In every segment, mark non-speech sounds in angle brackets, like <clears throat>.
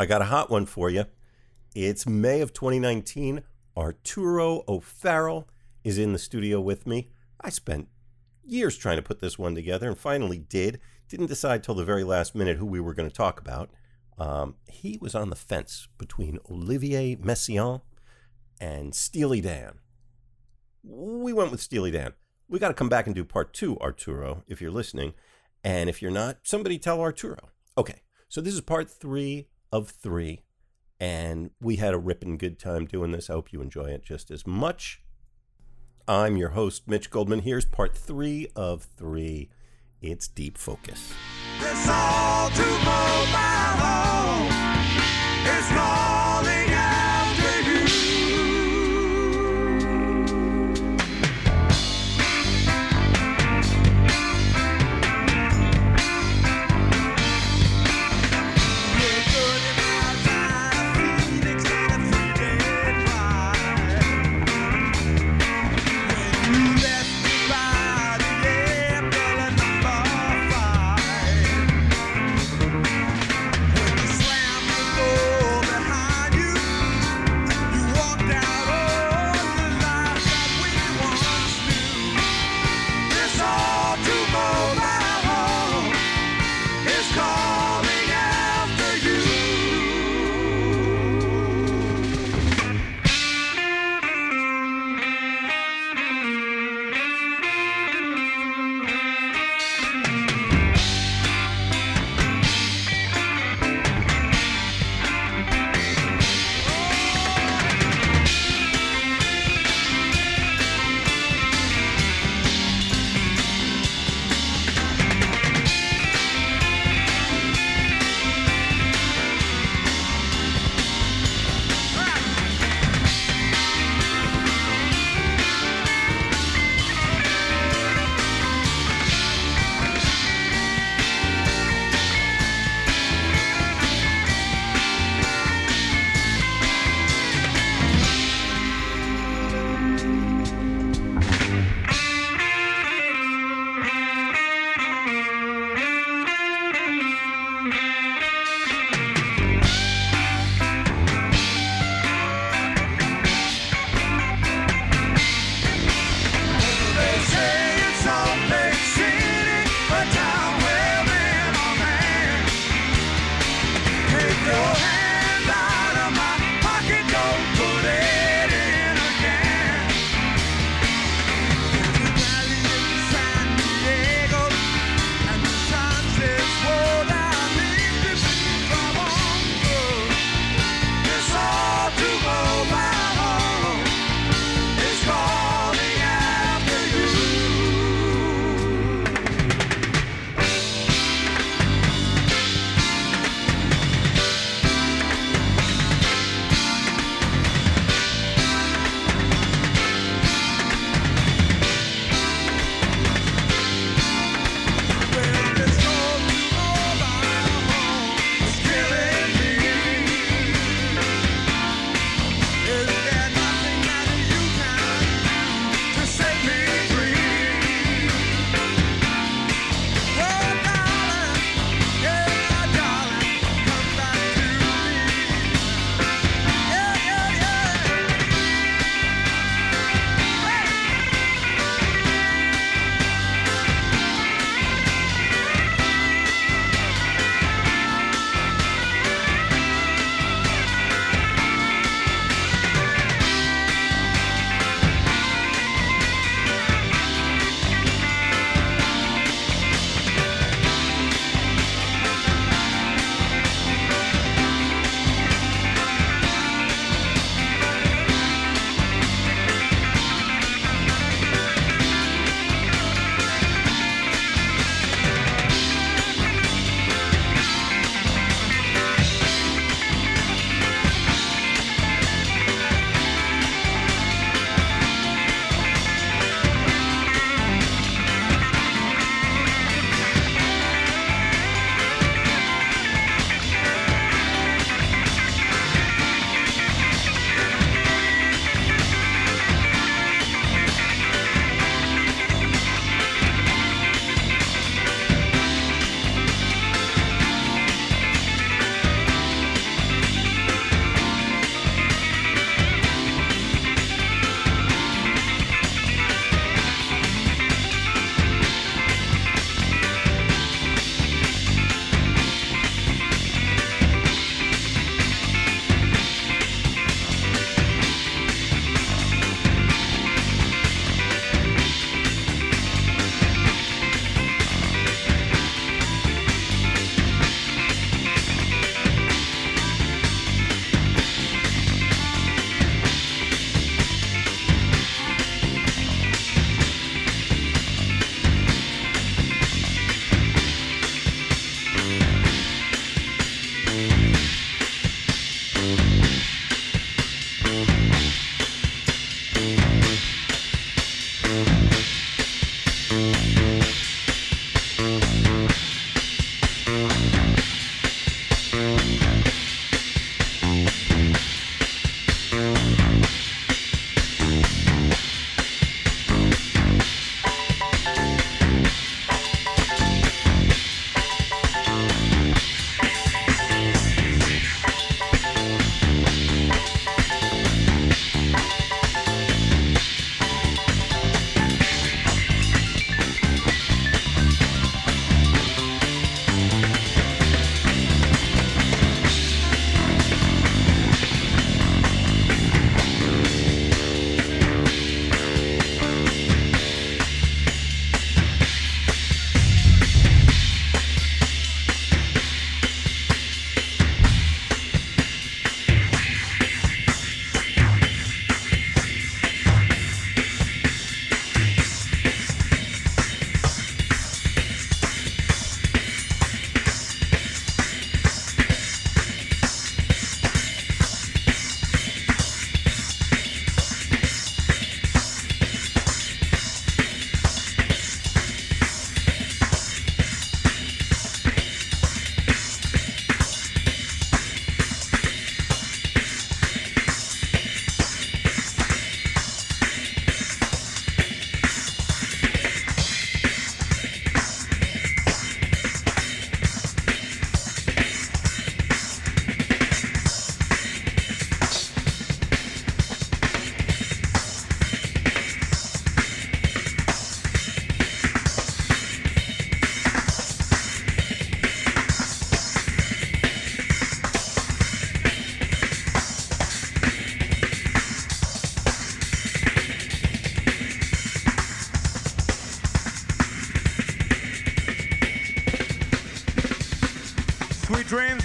I got a hot one for you. It's May of 2019. Arturo O'Farrill is in the studio with me. I spent years trying to put this one together and finally did. Didn't decide till the very last minute who we were going to talk about. Um, he was on the fence between Olivier Messiaen and Steely Dan. We went with Steely Dan. We got to come back and do part two, Arturo, if you're listening. And if you're not, somebody tell Arturo. Okay, so this is part three of three. And we had a ripping good time doing this. I hope you enjoy it just as much. I'm your host, Mitch Goldman. Here's part three of three. It's Deep Focus. This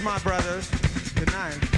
my brothers. Good night.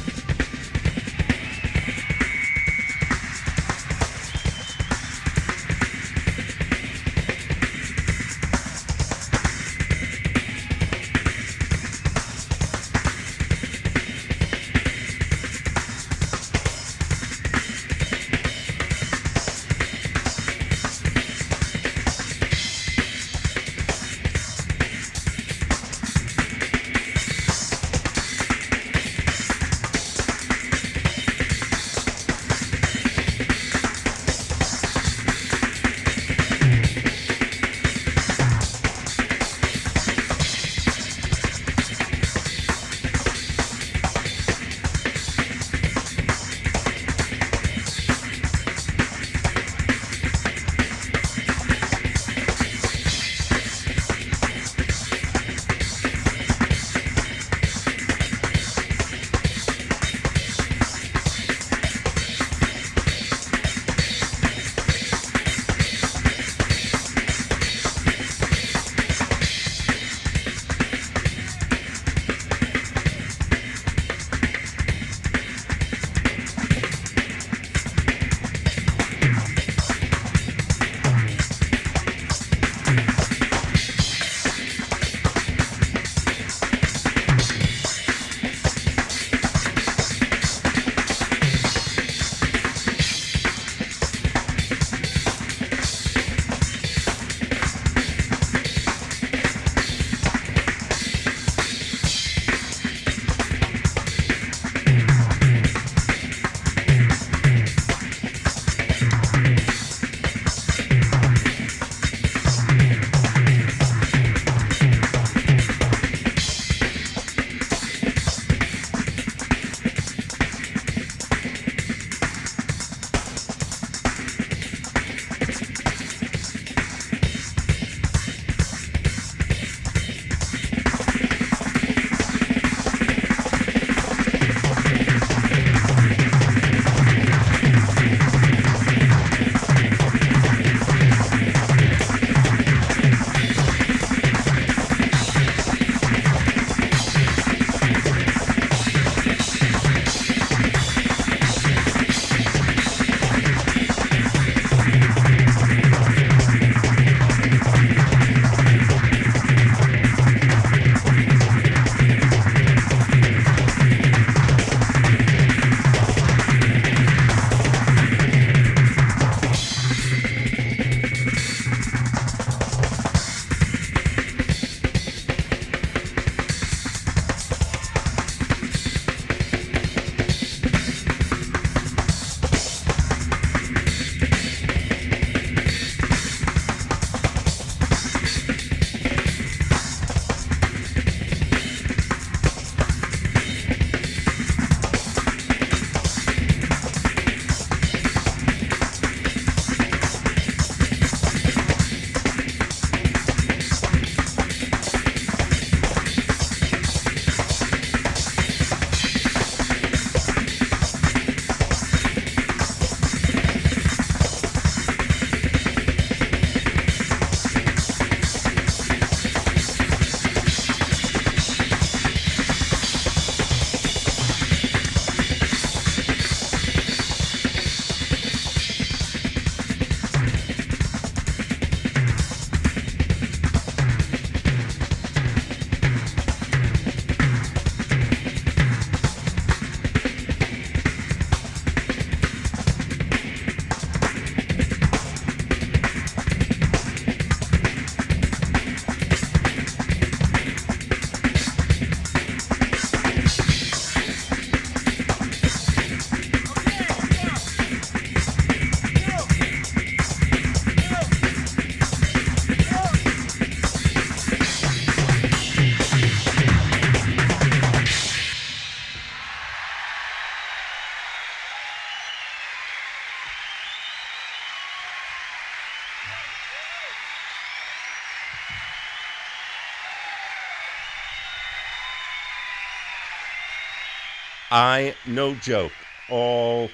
I no joke. All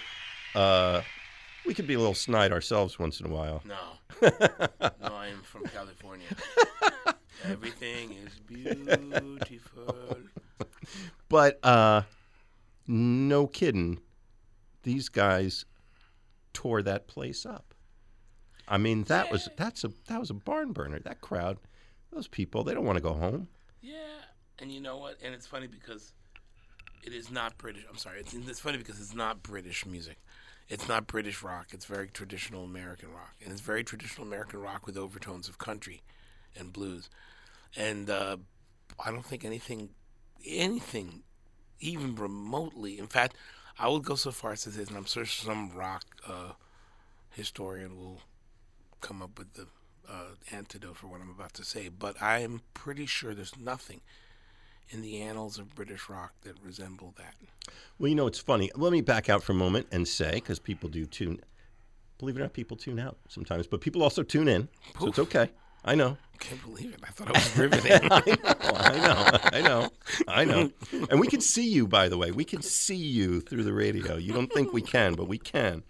uh we could be a little snide ourselves once in a while. No. <laughs> no, I am from California. <laughs> Everything is beautiful. but uh, no kidding, these guys tore that place up. I mean, that was that's a that was a barn burner. That crowd, those people, they don't want to go home. Yeah, and you know what? And it's funny because it is not British. I'm sorry. It's, it's funny because it's not British music. It's not British rock. It's very traditional American rock, and it's very traditional American rock with overtones of country and blues. And uh, I don't think anything, anything, even remotely. In fact, I would go so far as to say, and I'm sure some rock uh, historian will come up with the uh, antidote for what I'm about to say, but I am pretty sure there's nothing in the annals of British rock that resemble that. Well, you know, it's funny. Let me back out for a moment and say, because people do tune, believe it or not, people tune out sometimes, but people also tune in, so it's okay. I know. I Can't believe it. I thought I was riveting. <laughs> I know, I know, I know. And we can see you, by the way. We can see you through the radio. You don't think we can, but we can.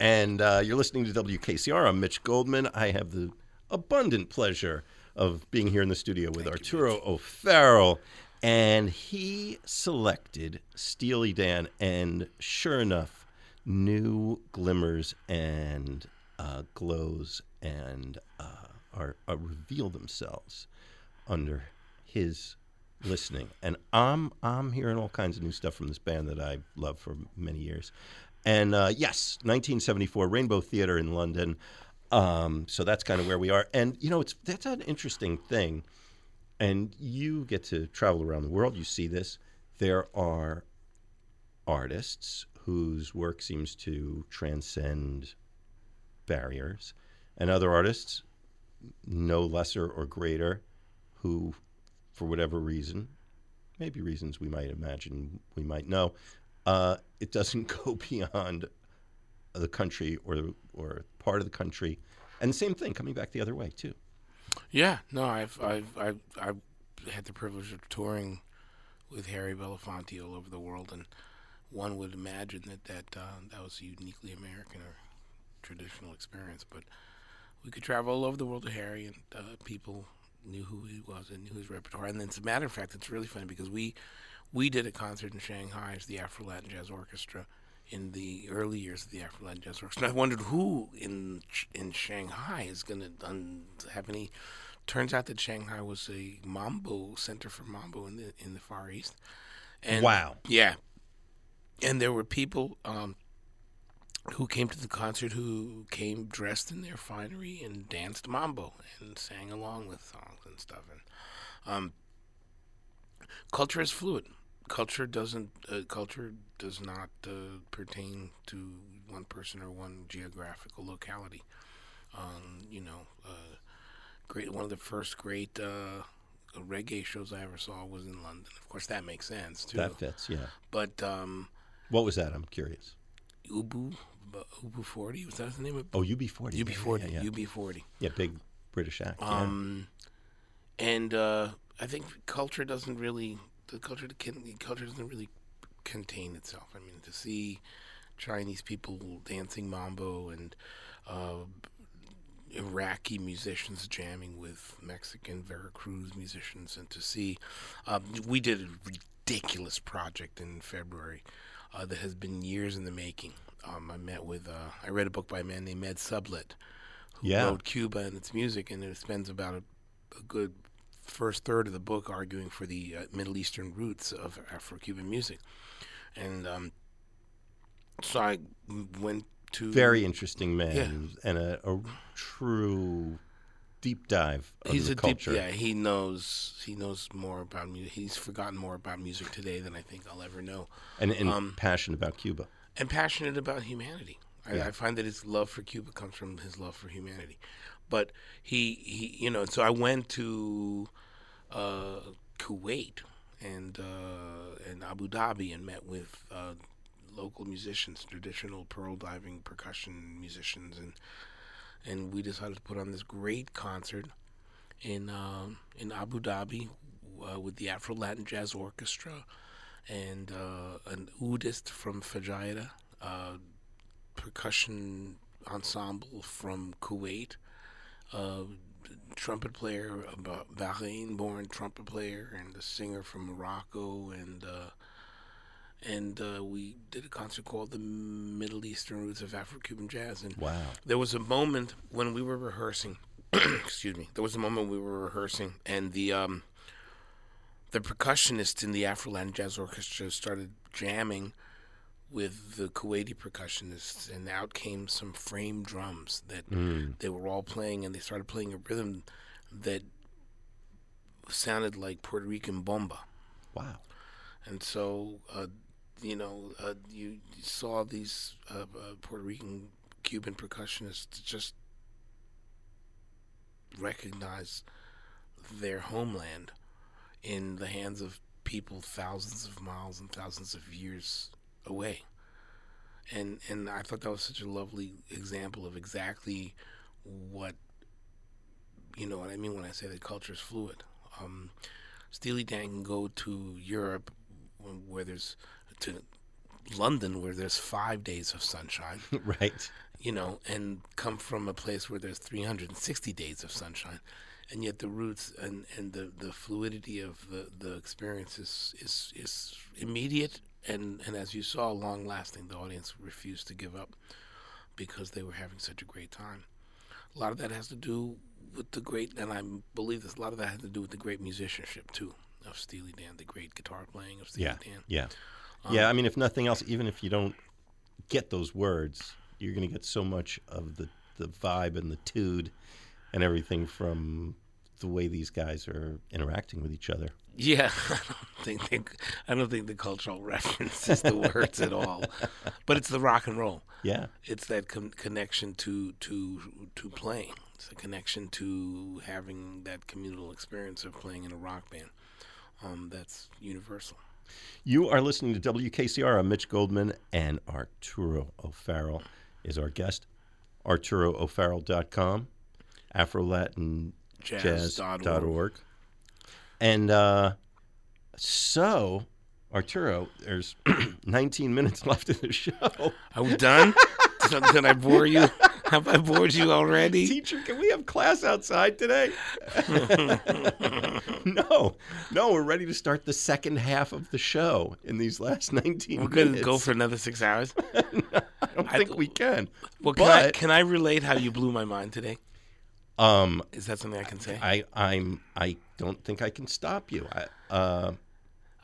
And uh, you're listening to WKCR. I'm Mitch Goldman. I have the abundant pleasure of being here in the studio with Arturo O'Farrill. And he selected Steely Dan, and sure enough, new glimmers and uh, glows and uh, are, are reveal themselves under his listening. And I'm I'm hearing all kinds of new stuff from this band that I've loved for many years. And uh, yes, 1974 Rainbow Theatre in London. Um, so that's kind of where we are. And you know, it's that's an interesting thing. And you get to travel around the world. You see this. There are artists whose work seems to transcend barriers, and other artists, no lesser or greater, who, for whatever reason, maybe reasons we might imagine we might know, uh, it doesn't <laughs> go beyond the country or or part of the country, and the same thing coming back the other way too. yeah, no, I've, I've, I've, I've had the privilege of touring with Harry Belafonte all over the world, and one would imagine that that uh, that was a uniquely American or traditional experience. But we could travel all over the world to Harry, and uh, people knew who he was and knew his repertoire. And then, as a matter of fact, it's really funny because we we did a concert in Shanghai as the Afro Latin Jazz Orchestra in the early years of the Afro Latin Jazz Orchestra. And I wondered who in in Shanghai is going to have any. Turns out that Shanghai was a mambo center for mambo in the in the Far East. And Wow. yeah, and there were people um, who came to the concert who came dressed in their finery and danced mambo and sang along with songs and stuff. And um, culture is fluid. Culture doesn't. Uh, culture does not uh, pertain to one person or one geographical locality. Um, you know, uh, great. One of the first great uh, reggae shows I ever saw was in London. Of course, that makes sense too. That fits, yeah. But um, What was that? I'm curious. Ubu, Ubu Forty was that the name of Oh, UB40. UB Forty? Yeah, yeah, yeah. UB Forty. Yeah, big British act. yeah. Um, and uh, I think culture doesn't really the culture can the culture doesn't really contain itself. I mean, to see Chinese people dancing mambo and uh, Iraqi musicians jamming with Mexican Veracruz musicians, and to see um, we did a ridiculous project in February uh, that has been years in the making. Um, I met with uh, I read a book by a man named Ned Sublette who Yeah. wrote Cuba and its music, and it spends about a, a good first third of the book arguing for the uh, Middle Eastern roots of Afro-Cuban music, and um, so I went to Very interesting man Yeah. and a, a true deep dive of He's the a culture. deep, yeah. He knows he knows more about music. He's forgotten more about music today than I think I'll ever know. and, and Um, passionate about Cuba. and passionate about humanity. I, Yeah. I find that his love for Cuba comes from his love for humanity. But he, he you know, so I went to uh, Kuwait and uh, and Abu Dhabi and met with uh, local musicians, traditional pearl diving percussion musicians, and and we decided to put on this great concert in um, in Abu Dhabi uh, with the Afro Latin Jazz Orchestra and uh, an oudist from Fajayda, uh, percussion ensemble from Kuwait, uh, trumpet player, a Bahrain-born trumpet player, and a singer from Morocco, and uh, and uh, we did a concert called "The Middle Eastern Roots of Afro-Cuban Jazz." And Wow. there was a moment when we were rehearsing. <clears throat> excuse me. There was a moment we were rehearsing, and the um, the percussionist in the Afro Latin Jazz Orchestra started jamming with the Kuwaiti percussionists, and out came some frame drums that they were all playing, and they started playing a rhythm that sounded like Puerto Rican bomba. Wow. And so, uh, you know, uh, you, you saw these uh, uh, Puerto Rican Cuban percussionists just recognize their homeland in the hands of people thousands of miles and thousands of years away. And and I thought that was such a lovely example of exactly what you know what I mean when I say that culture is fluid. Um, Steely Dan can go to Europe where there's to London where there's five days of sunshine, <laughs> right. you know, and come from a place where there's 360 days of sunshine, and yet the roots and, and the, the fluidity of the, the experience is, is is immediate and, and as you saw, long lasting. The audience refused to give up because they were having such a great time. A lot of that has to do with the great, and I believe this. A lot of that has to do with the great musicianship too of Steely Dan, the great guitar playing of Steely Yeah. Dan. Yeah. Um, yeah. I mean, if nothing else, even if you don't get those words, you're going to get so much of the, the vibe and the tude and everything from the way these guys are interacting with each other. Yeah, <laughs> I don't think they, I don't think the cultural <laughs> reference is the words at all, but it's the rock and roll. Yeah. It's that con- connection to to to playing. It's a connection to having that communal experience of playing in a rock band. Um, that's universal. You are listening to WKCR. I'm Mitch Goldman, and Arturo O'Farrill is our guest. ArturoO'Farrill.com, AfroLatinJazz.org. Jazz.org. And uh, so, Arturo, there's <clears throat> 19 minutes <laughs> left in the show. Are we done? did, did I bore you? Have I bored you already? Teacher, can we have class outside today? <laughs> no, no, we're ready to start the second half of the show in these last 19 We're minutes. gonna go for another six hours. <laughs> I don't I- think we can. Well, can I can I relate how you blew my mind today? Um, Is that something I can say? I, I'm, I don't think I can stop you. I, uh,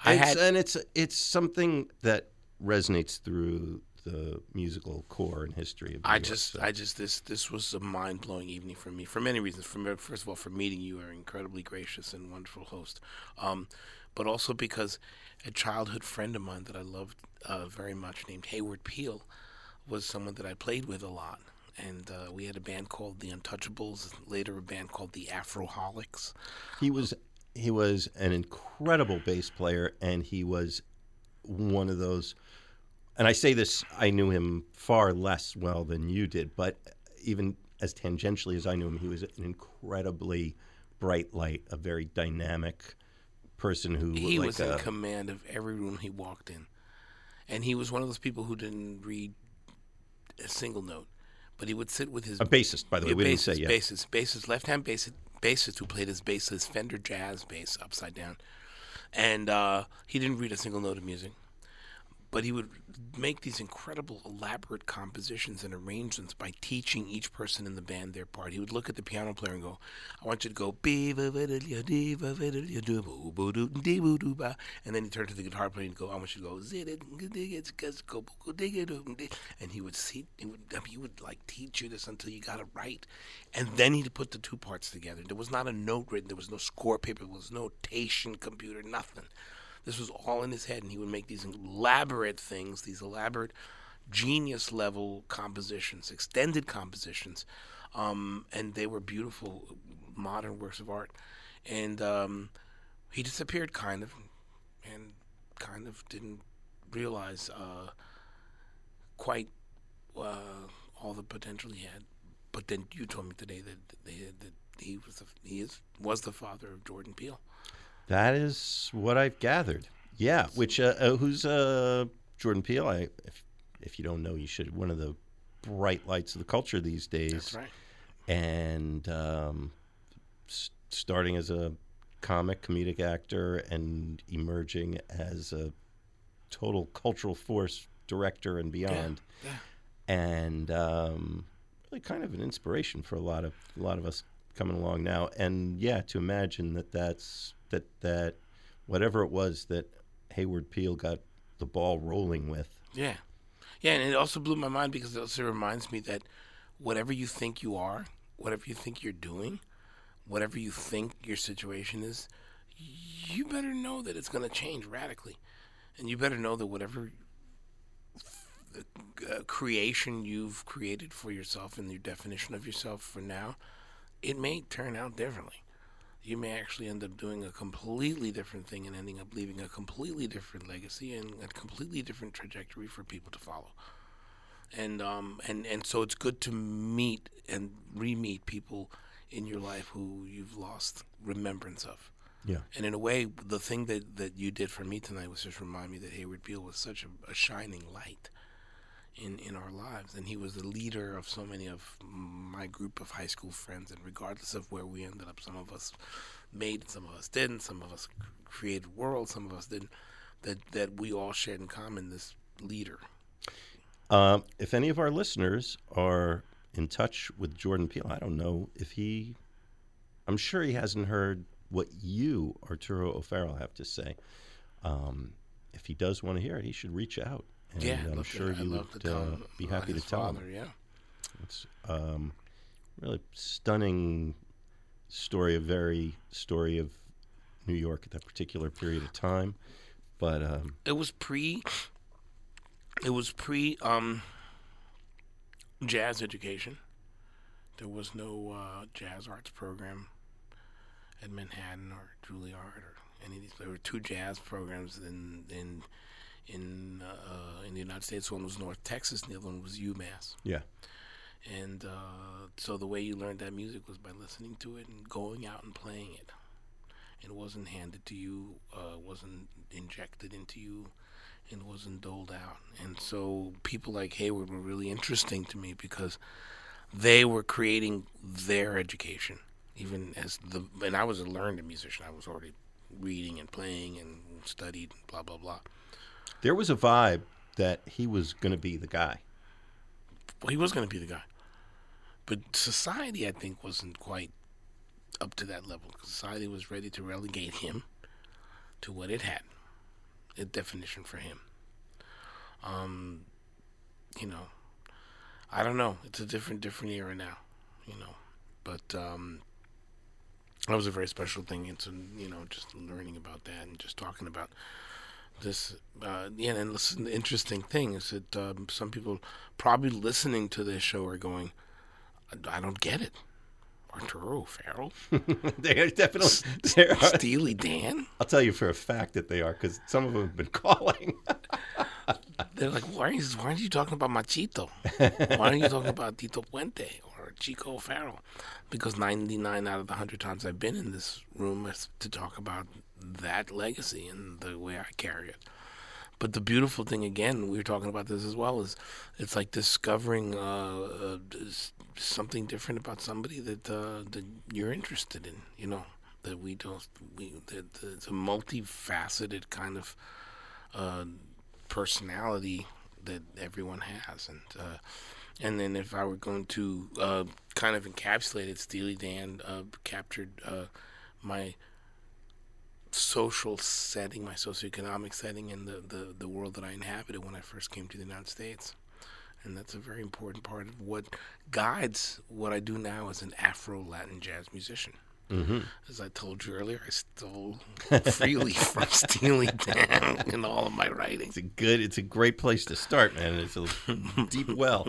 I it's, had- and it's, it's something that resonates through the musical core and history of. I just, so- I just, this, this was a mind blowing evening for me for many reasons. For first of all, for meeting you, are incredibly gracious and wonderful host, um, but also because a childhood friend of mine that I loved uh, very much, named Hayward Peele, was someone that I played with a lot, and uh, we had a band called the Untouchables. Later, a band called the Afroholics. He was he was an incredible bass player, and he was one of those. And I say this, I knew him far less well than you did, but even as tangentially as I knew him, he was an incredibly bright light, a very dynamic person who He like was a, in command of every room he walked in, and he was one of those people who didn't read a single note, but he would sit with his a bassist. By the way, we didn't bassist, say yeah. bassist, bassist, left-hand bassist, bassist who played his bass, his Fender Jazz bass upside down, and uh, he didn't read a single note of music, but he would make these incredible, elaborate compositions and arrangements by teaching each person in the band their part. He would look at the piano player and go, "I want you to go be va va da dee dee va va da dee doo boo boo doo dee boo doo ba," and then he turned to the guitar player and go, "I want you to go zit it dig it gus go boo go dig it doo dee," and he would see, he would, I mean, he would like teach you this until you got it right, and then he'd put the two parts together. There was not a note written, there was no score paper, there was no notation computer, nothing. This was all in his head, and he would make these elaborate things, these elaborate genius level compositions, extended compositions, um, and they were beautiful modern works of art. And um, he disappeared, kind of, and kind of didn't realize uh, quite uh, all the potential he had. But then you told me today that they, that he was the, he is was the father of Jordan Peele. That is what I've gathered. Yeah, which uh, uh, who's uh, Jordan Peele? I, if if you don't know, you should. One of the bright lights of the culture these days, right. and um, s- starting as a comic comedic actor and emerging as a total cultural force director and beyond, yeah. and um, really kind of an inspiration for a lot of a lot of us coming along now. And yeah, to imagine that that's that that whatever it was that Hayward Peele got the ball rolling with. Yeah. Yeah, and it also blew my mind because it also reminds me that whatever you think you are, whatever you think you're doing, whatever you think your situation is, you better know that it's going to change radically. And you better know that whatever uh, creation you've created for yourself and your definition of yourself for now, it may turn out differently. You may actually end up doing a completely different thing and ending up leaving a completely different legacy and a completely different trajectory for people to follow. And um and and so it's good to meet and re-meet people in your life who you've lost remembrance of. Yeah. And in a way, the thing that, that you did for me tonight was just remind me that Hayward Peele was such a, a shining light in, in our lives. And he was the leader of so many of my group of high school friends. And regardless of where we ended up, some of us made some of us didn't, some of us created worlds, some of us didn't, that, that we all shared in common this leader. Um, if any of our listeners are in touch with Jordan Peele, I don't know if he. I'm sure he hasn't heard what you, Arturo O'Farrill, have to say. Um, if he does want to hear it, he should reach out, and yeah, I'm sure to, you would uh, be happy to tell father, him. Yeah. It's um, really stunning story, a very story of New York at that particular period of time. But um, it was pre it was pre um jazz education there was no uh, jazz arts program at manhattan or juilliard or any of these there were two jazz programs in in in uh, in the united states one was north texas and the other one was umass yeah, and uh, so the way you learned that music was by listening to it and going out and playing it. It wasn't handed to you, uh, wasn't injected into you, and wasn't doled out. And so people like Hayward were really interesting to me because they were creating their education, even as the. And I was a learned musician. I was already reading and playing and studied, blah blah blah. There was a vibe that he was going to be the guy. Well, he was going to be the guy. But society, I think, wasn't quite up to that level. Society was ready to relegate him to what it had, a definition for him. Um, you know, I don't know. It's a different, different era now. You know, but um, that was a very special thing. It's you know just learning about that and just talking about this. Uh, yeah, and listen, the interesting thing is that um, some people probably listening to this show are going, "I, I don't get it." Arturo Farrill, <laughs> they are definitely. They are, Steely Dan. I'll tell you for a fact that they are because some of them have been <laughs> calling. They're like, why, is, why aren't you talking about Machito? Why aren't you talking about Tito Puente or Chico Farrill? Because 99 out of the 100 times I've been in this room to talk about that legacy and the way I carry it. But the beautiful thing, again, we were talking about this as well, is it's like discovering uh, uh, something different about somebody that uh, that you're interested in. You know, that we don't. We that, that it's a multifaceted kind of uh, personality that everyone has, and uh, and then if I were going to kind of encapsulate it, Steely Dan captured my social setting, my socioeconomic setting, and the, the, the world that I inhabited when I first came to the United States. And that's a very important part of what guides what I do now as an Afro Latin jazz musician. mm-hmm. As I told you earlier, I stole freely <laughs> from Steely Dan in all of my writing. It's a good. It's a great place to start, man. It's a <laughs> deep well.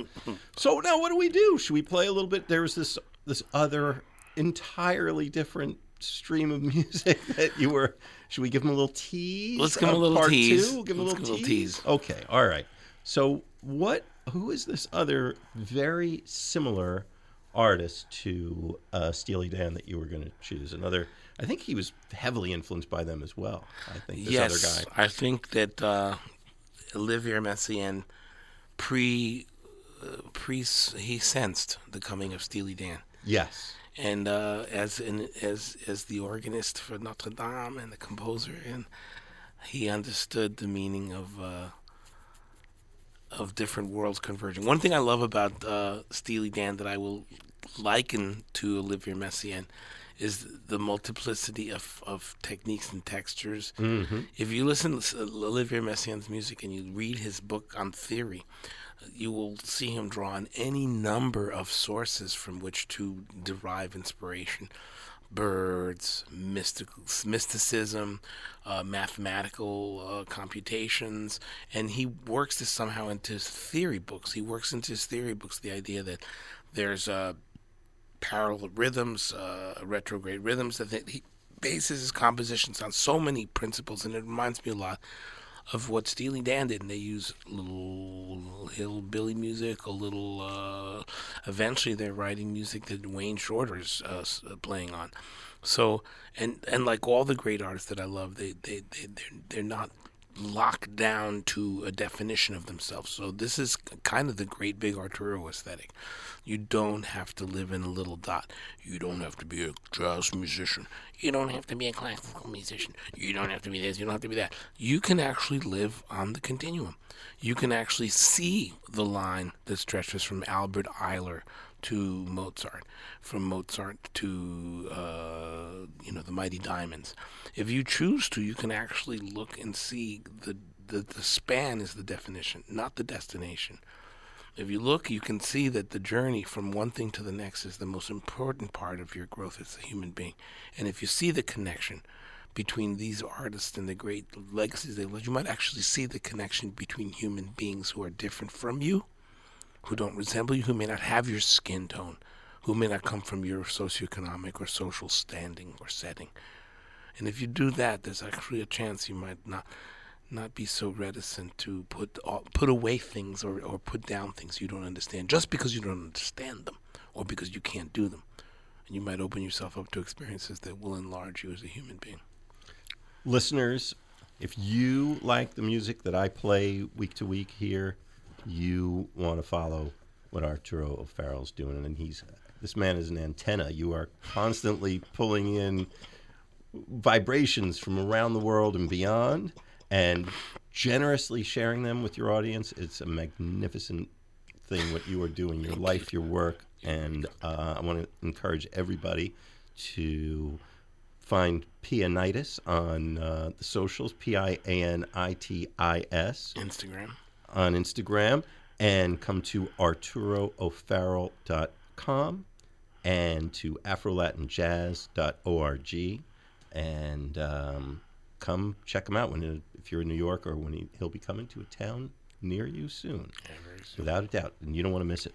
So now, what do we do? Should we play a little bit? There was this this other entirely different stream of <laughs> music that you were. Should we give him a little tease? Let's give him a little part tease. Two? Give him a little give tease. Okay. All right. So what? Who is this other very similar artist to uh, Steely Dan that you were going to choose? Another. I think he was heavily influenced by them as well. I think this yes, other guy. I think that uh, Olivier Messiaen pre uh, pre he sensed the coming of Steely Dan, Yes. And uh, as in, as as the organist for Notre Dame and the composer, and he understood the meaning of uh, of different worlds converging. One thing I love about uh, Steely Dan that I will liken to Olivier Messiaen is the multiplicity of, of techniques and textures. Mm-hmm. If you listen to Olivier Messiaen's music and you read his book on theory, you will see him draw on any number of sources from which to derive inspiration birds, mystical, mysticism, uh, mathematical uh, computations, and he works this somehow into his theory books. He works into his theory books the idea that there's uh, parallel rhythms, uh, retrograde rhythms, that he bases his compositions on so many principles, and it reminds me a lot of what Steely Dan did, and they use little hillbilly music, a little. Uh, eventually, they're writing music that Wayne Shorter's uh, uh, playing on. So, and and like all the great artists that I love, they they they they're, they're not locked down to a definition of themselves. So this is kind of the great big Arturo aesthetic. You don't have to live in a little dot. You don't have to be a jazz musician. You don't have to be a classical musician. You don't have to be this. You don't have to be that. You can actually live on the continuum. You can actually see the line that stretches from Albert Ayler to Mozart, from Mozart to uh, you know the Mighty Diamonds. If you choose to, you can actually look and see the, the the span is the definition, not the destination. If you look, you can see that the journey from one thing to the next is the most important part of your growth as a human being. And if you see the connection between these artists and the great legacies they left, you might actually see the connection between human beings who are different from you, who don't resemble you, who may not have your skin tone, who may not come from your socioeconomic or social standing or setting. And if you do that, there's actually a chance you might not not be so reticent to put put away things or, or put down things you don't understand just because you don't understand them or because you can't do them. And you might open yourself up to experiences that will enlarge you as a human being. listeners, if you like the music that I play week to week here, you want to follow what Arturo O'Farrill's doing, and he's this man is an antenna. You are constantly pulling in vibrations from around the world and beyond, and generously sharing them with your audience. It's a magnificent thing what you are doing, your life, your work, and uh, I want to encourage everybody to find Pianitis on uh, the socials, P I A N I T I S Instagram. On Instagram, and come to arturoofarrill.com and to afrolatinjazz.org and um, come check him out when it, if you're in New York or when he, he'll be coming to a town near you soon, Yeah, soon. without a doubt, and you don't want to miss it.